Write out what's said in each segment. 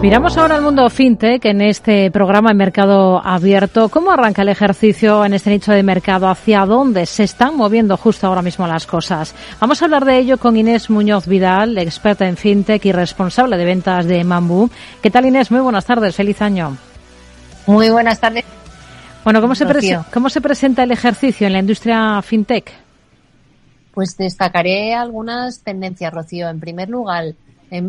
Miramos ahora al mundo fintech en este programa en Mercado Abierto. ¿Cómo arranca el ejercicio en este nicho de mercado? ¿Hacia dónde se están moviendo justo ahora mismo las cosas? Vamos a hablar de ello con Inés Muñoz Vidal, experta en fintech y responsable de ventas de Mambu. ¿Qué tal Inés? Muy buenas tardes, feliz año. Muy buenas tardes. Bueno, ¿cómo se, ¿cómo se presenta el ejercicio en la industria fintech? Pues destacaré algunas tendencias, Rocío. En primer lugar,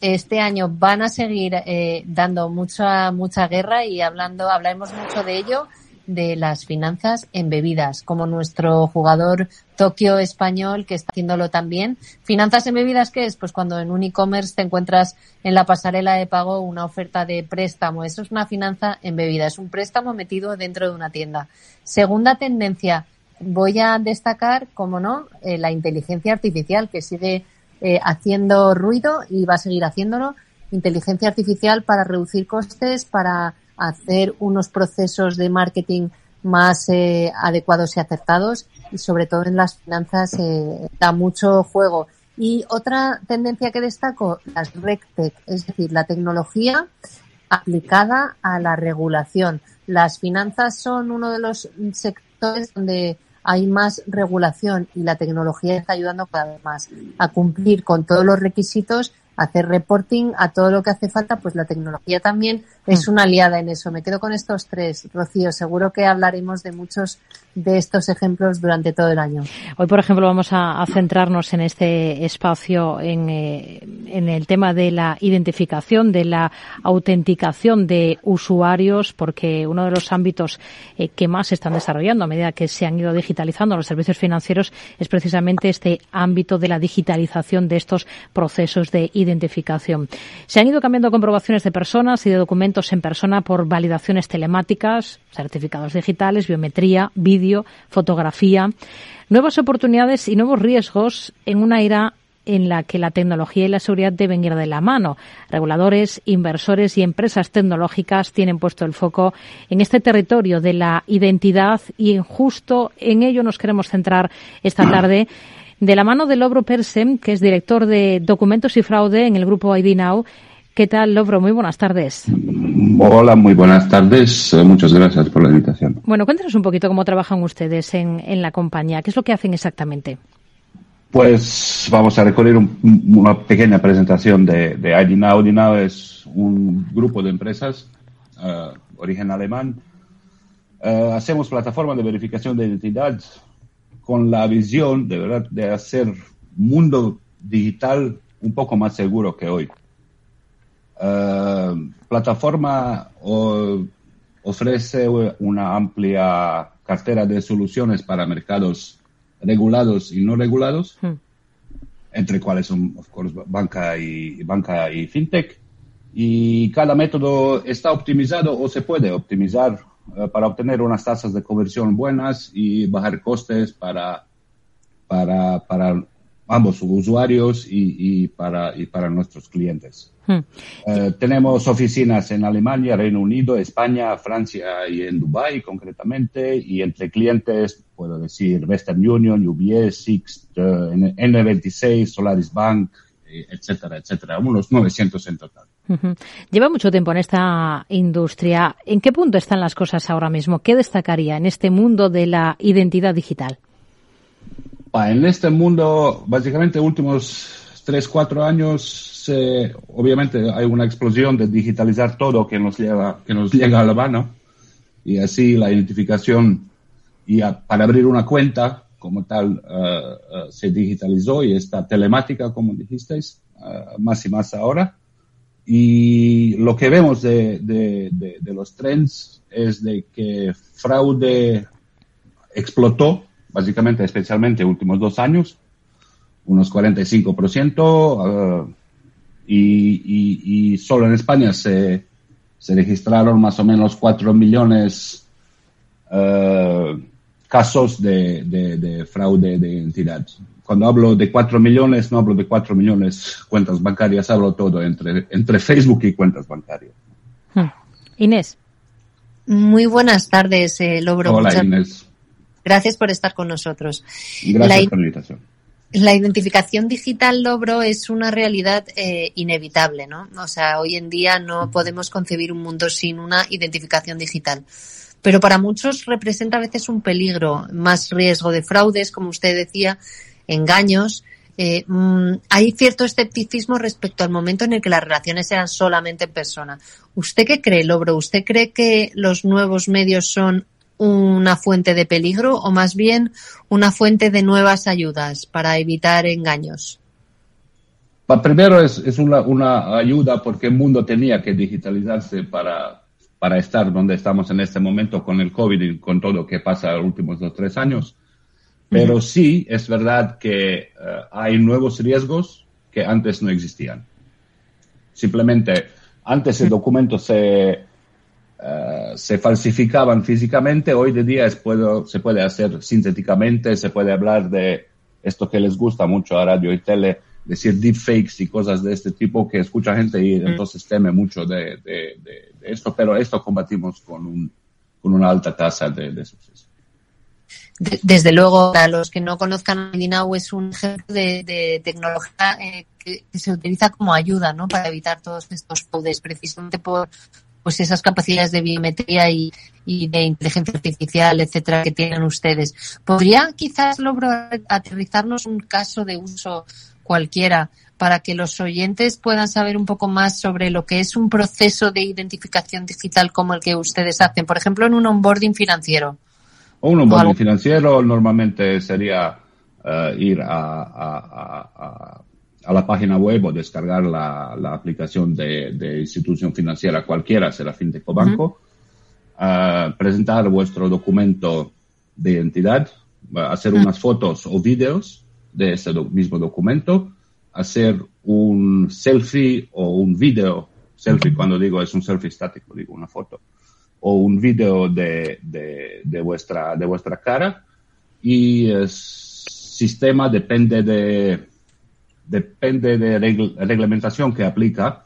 este año van a seguir eh, dando mucha mucha guerra y hablando hablaremos mucho de ello de las finanzas en bebidas como nuestro jugador Tokio español que está haciéndolo también. Finanzas en bebidas qué es pues cuando en un e-commerce te encuentras en la pasarela de pago una oferta de préstamo. Eso es una finanza en bebidas es un préstamo metido dentro de una tienda. Segunda tendencia voy a destacar como no eh, la inteligencia artificial que sigue eh, haciendo ruido y va a seguir haciéndolo. Inteligencia artificial para reducir costes, para hacer unos procesos de marketing más eh, adecuados y acertados y sobre todo en las finanzas eh, da mucho juego. Y otra tendencia que destaco, las RegTech, es decir, la tecnología aplicada a la regulación. Las finanzas son uno de los sectores donde hay más regulación y la tecnología está ayudando cada vez más a cumplir con todos los requisitos, hacer reporting, a todo lo que hace falta, pues la tecnología también es mm. una aliada en eso. Me quedo con estos tres, Rocío. Seguro que hablaremos de muchos de estos ejemplos durante todo el año. Hoy, por ejemplo, vamos a, centrarnos en este espacio en, eh, en, el tema de la identificación, de la autenticación de usuarios, porque uno de los ámbitos eh, que más se están desarrollando a medida que se han ido digitalizando los servicios financieros es precisamente este ámbito de la digitalización de estos procesos de identificación. Se han ido cambiando comprobaciones de personas y de documentos en persona por validaciones telemáticas, certificados digitales, biometría, vídeo fotografía, nuevas oportunidades y nuevos riesgos en una era en la que la tecnología y la seguridad deben ir de la mano. Reguladores, inversores y empresas tecnológicas tienen puesto el foco en este territorio de la identidad y justo en ello nos queremos centrar esta tarde. De la mano de Lobro Persem, que es director de documentos y fraude en el grupo ID Now, ¿Qué tal, Lobro? Muy buenas tardes. Hola, muy buenas tardes. Eh, muchas gracias por la invitación. Bueno, cuéntanos un poquito cómo trabajan ustedes en, en la compañía. ¿Qué es lo que hacen exactamente? Pues vamos a recorrer una pequeña presentación de, de ID Now. ID Now es un grupo de empresas, uh, origen alemán. Uh, hacemos plataformas de verificación de identidad con la visión de verdad de hacer mundo digital un poco más seguro que hoy. Uh, plataforma ofrece una amplia cartera de soluciones para mercados regulados y no regulados, hmm. entre cuales son, of course, banca y, banca y fintech. Y cada método está optimizado o se puede optimizar para obtener unas tasas de conversión buenas y bajar costes para, para, para ambos usuarios y, y, para, y para nuestros clientes. Hmm. Eh, tenemos oficinas en Alemania, Reino Unido, España, Francia y en Dubái concretamente. Y entre clientes puedo decir Western Union, UBS, Sixt, eh, N26, Solaris Bank, eh, etcétera, etcétera. Unos 900 en total. Lleva mucho tiempo en esta industria. ¿En qué punto están las cosas ahora mismo? ¿Qué destacaría en este mundo de la identidad digital? En este mundo, básicamente, últimos tres, cuatro años, obviamente hay una explosión de digitalizar todo que nos llega, que nos llega a la mano. Y así la identificación y para abrir una cuenta como tal eh, eh, se digitalizó y está telemática, como dijisteis, eh, más y más ahora. y lo que vemos de, de, de, los trends es de que fraude explotó, básicamente, especialmente últimos dos años, unos 45%, uh, y, y, y, solo en España se, se registraron más o menos 4 millones uh, casos de, de, fraude de identidad. Cuando hablo de 4 millones, no hablo de 4 millones cuentas bancarias, hablo todo entre, entre Facebook y cuentas bancarias. Hmm. Inés. Muy buenas tardes, eh, Logro. Hola, Inés. Gracias por estar con nosotros. Gracias por la invitación. La identificación digital, Logro, es una realidad eh, inevitable, ¿no? O sea, hoy en día no podemos concebir un mundo sin una identificación digital pero para muchos representa a veces un peligro, más riesgo de fraudes, como usted decía, engaños. Eh, mm, hay cierto escepticismo respecto al momento en el que las relaciones sean solamente en persona. ¿Usted qué cree, Lobro? ¿Usted cree que los nuevos medios son una fuente de peligro o más bien una fuente de nuevas ayudas para evitar engaños? Primero es, una, ayuda porque el mundo tenía que digitalizarse para, para estar donde estamos en este momento con el COVID y con todo lo que pasa los últimos dos, tres años. Pero sí es verdad que eh, hay nuevos riesgos que antes no existían. Simplemente, antes el documento se, uh, se falsificaban físicamente, hoy de día es, puedo, se puede hacer sintéticamente, se puede hablar de esto que les gusta mucho a radio y tele, decir deepfakes y cosas de este tipo que escucha gente y entonces teme mucho de, de, de, esto, pero esto combatimos con, un, con una alta tasa de, suceso. Desde luego, para los que no conozcan, Dinau es un ejemplo de, tecnología eh, que, se utiliza como ayuda ¿no? para evitar todos estos poderes, precisamente por pues esas capacidades de biometría y, y de inteligencia artificial, etcétera, que tienen ustedes. ¿Podría quizás lograr aterrizarnos un caso de uso cualquiera para que los oyentes puedan saber un poco más sobre lo que es un proceso de identificación digital como el que ustedes hacen, por ejemplo, en un onboarding financiero. O un onboarding financiero normalmente sería eh, ir a, la página web o descargar la, aplicación de, institución financiera cualquiera, será FinTech o banco, presentar vuestro documento de identidad, hacer unas fotos o vídeos de ese mismo documento, hacer un selfie o un video, selfie cuando digo es un selfie estático, digo una foto, o un video de, de, vuestra, de vuestra cara y el sistema depende de, depende de reglamentación que aplica.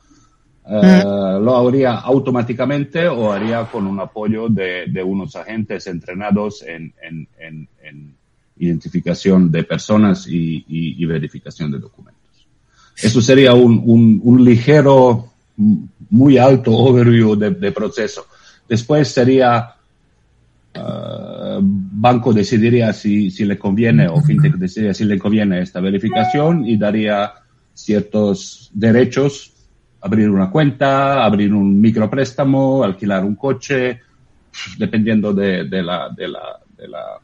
Eh, lo haría automáticamente o haría con un apoyo de, de unos agentes entrenados en, en, en identificación de personas y, verificación de documentos. Eso sería un, ligero, muy alto overview de, proceso. Después sería, uh, banco decidiría si, le conviene o fintech decidiría si le conviene esta verificación y daría ciertos derechos, abrir una cuenta, abrir un micropréstamo, alquilar un coche, dependiendo de, de la, de la, de la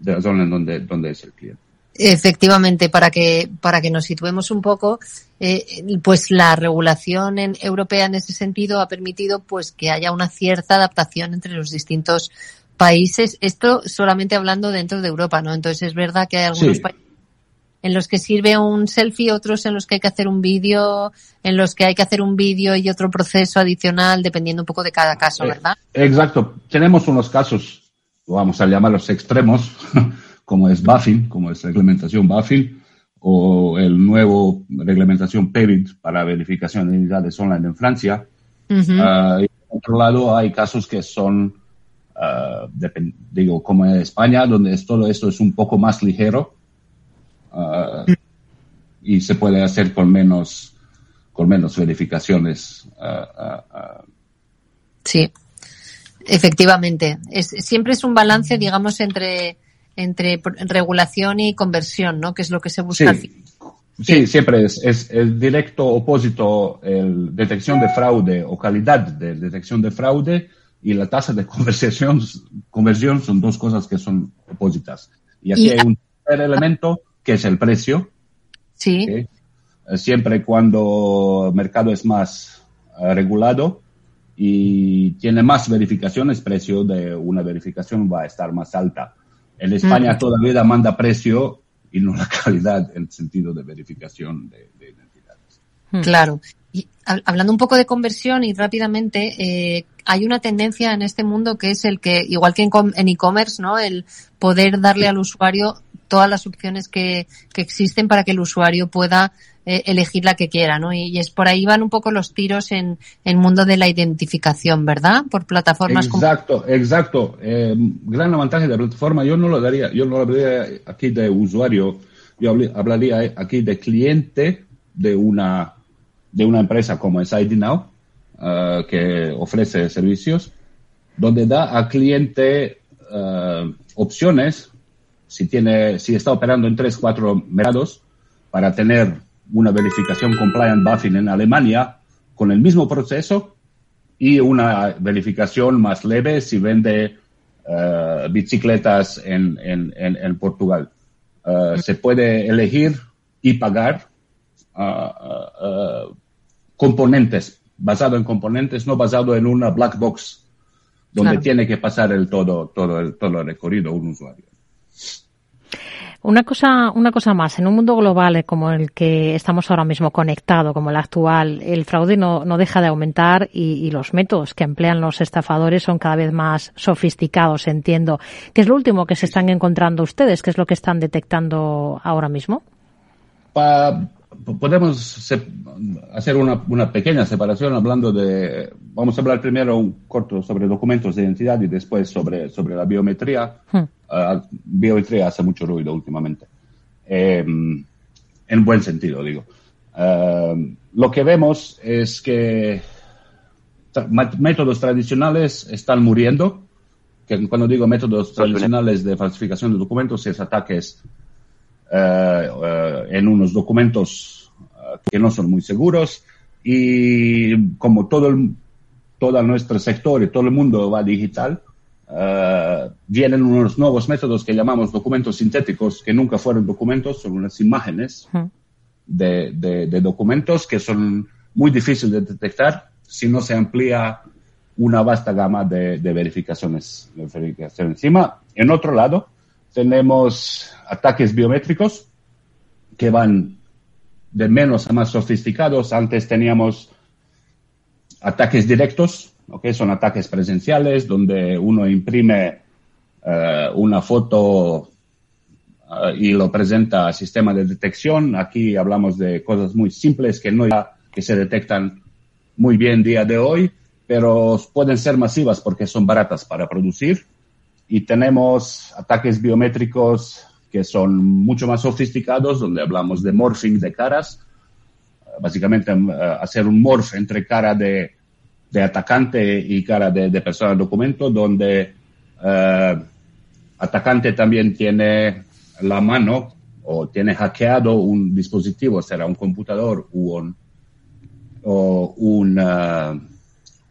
de la zona en donde, donde es el cliente. Efectivamente, para que, para que nos situemos un poco, eh, pues la regulación en, europea en ese sentido ha permitido pues que haya una cierta adaptación entre los distintos países. Esto solamente hablando dentro de Europa, ¿no? Entonces es verdad que hay algunos países en los que sirve un selfie, otros en los que hay que hacer un vídeo, en los que hay que hacer un vídeo y otro proceso adicional, dependiendo un poco de cada caso, eh, ¿verdad? exacto. Tenemos unos casos vamos a llamarlos extremos, como es BaFin, como es reglamentación BaFin, o el nuevo reglamentación PEVID para verificación de identidades online en Francia. Ah, y por otro lado, hay casos que son, uh, digo, como en España, donde todo esto es un poco más ligero ah, y se puede hacer con menos, con menos verificaciones. sí. Efectivamente, es, siempre es un balance, digamos, entre, entre regulación y conversión, ¿no? Que es lo que se busca. Sí, sí siempre es, es el directo opósito, el detección de fraude o calidad de detección de fraude y la tasa de conversión, conversión son dos cosas que son opósitas. Y aquí hay un tercer elemento que es el precio. Sí. Siempre cuando el mercado es más regulado y tiene más verificaciones, precio de una verificación va a estar más alta. En España todavía manda precio y no la calidad en el sentido de verificación de, identidades. Claro. Y hablando un poco de conversión y rápidamente, eh, hay una tendencia en este mundo que es el que, igual que en e-commerce, ¿no? El poder darle al usuario todas las opciones que, que existen para que el usuario pueda eh, elegir la que quiera, ¿no? Y, es por ahí van un poco los tiros en el mundo de la identificación, ¿verdad? Por plataformas exacto, Exacto, eh, gran avantaje de la plataforma. Yo no lo daría, yo no lo hablaría aquí de usuario, yo hablaría aquí de cliente de una, de una empresa como es ID Now, eh, que ofrece servicios, donde da al cliente opciones si tiene, si está operando en tres, cuatro mercados para tener una verificación compliant buffing en Alemania con el mismo proceso y una verificación más leve si vende eh, bicicletas en, en, en, Portugal. Eh, se puede elegir y pagar uh, componentes, basado en componentes, no basado en una black box donde tiene que pasar el todo, todo el, todo el recorrido un usuario. Una cosa, una cosa más, en un mundo global como el que estamos ahora mismo conectado, como el actual, el fraude no, no deja de aumentar y, los métodos que emplean los estafadores son cada vez más sofisticados, entiendo. ¿Qué es lo último que se están encontrando ustedes? ¿Qué es lo que están detectando ahora mismo? podemos hacer una, una, pequeña separación hablando de, vamos a hablar primero un corto sobre documentos de identidad y después sobre, sobre la biometría. Hmm. Uh, biometría hace mucho ruido últimamente. Eh, en buen sentido, digo. Uh, lo que vemos es que métodos tradicionales están muriendo. Que cuando digo métodos tradicionales de falsificación de documentos es ataques uh, en unos documentos que no son muy seguros y como todo el, todo nuestro sector y todo el mundo va digital, Uh, vienen unos nuevos métodos que llamamos documentos sintéticos, que nunca fueron documentos, son unas imágenes de, de, documentos que son muy difíciles de detectar si no se amplía una vasta gama de, de verificaciones, de verificación encima. En otro lado, tenemos ataques biométricos que van de menos a más sofisticados. Antes teníamos ataques directos, ¿okay? Son ataques presenciales donde uno imprime eh, una foto eh, y lo presenta al sistema de detección. Aquí hablamos de cosas muy simples que no que se detectan muy bien día de hoy, pero pueden ser masivas porque son baratas para producir. Y tenemos ataques biométricos que son mucho más sofisticados, donde hablamos de morphing de caras, básicamente eh, hacer un morph entre cara de de atacante y cara de, de persona documento, donde uh, atacante también tiene la mano o tiene hackeado un dispositivo, será un computador u un, o un, uh,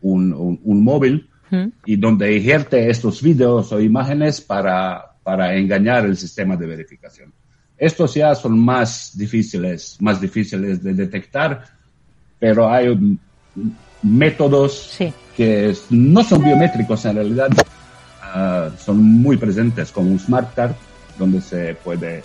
un, un, móvil, y donde ejerce estos videos o imágenes para, para engañar el sistema de verificación. Estos ya son más difíciles, más difíciles de detectar, pero hay métodos que no son biométricos en realidad, uh, son muy presentes como un smart card donde se puede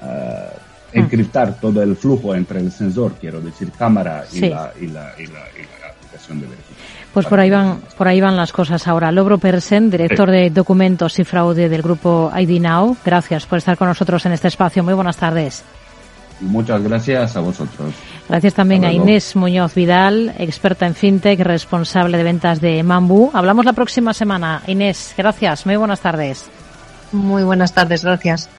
uh, encriptar todo el flujo entre el sensor, quiero decir cámara y, la, y, la, y, la, aplicación de verificación. Pues por ahí van, por ahí van las cosas ahora. Logro Persen, director de documentos y fraude del grupo ID Now. Gracias por estar con nosotros en este espacio. Muy buenas tardes. Muchas gracias a vosotros. Gracias también a Inés Muñoz Vidal, experta en fintech, responsable de ventas de Mambu. Hablamos la próxima semana. Inés, gracias. Muy buenas tardes. Muy buenas tardes, gracias.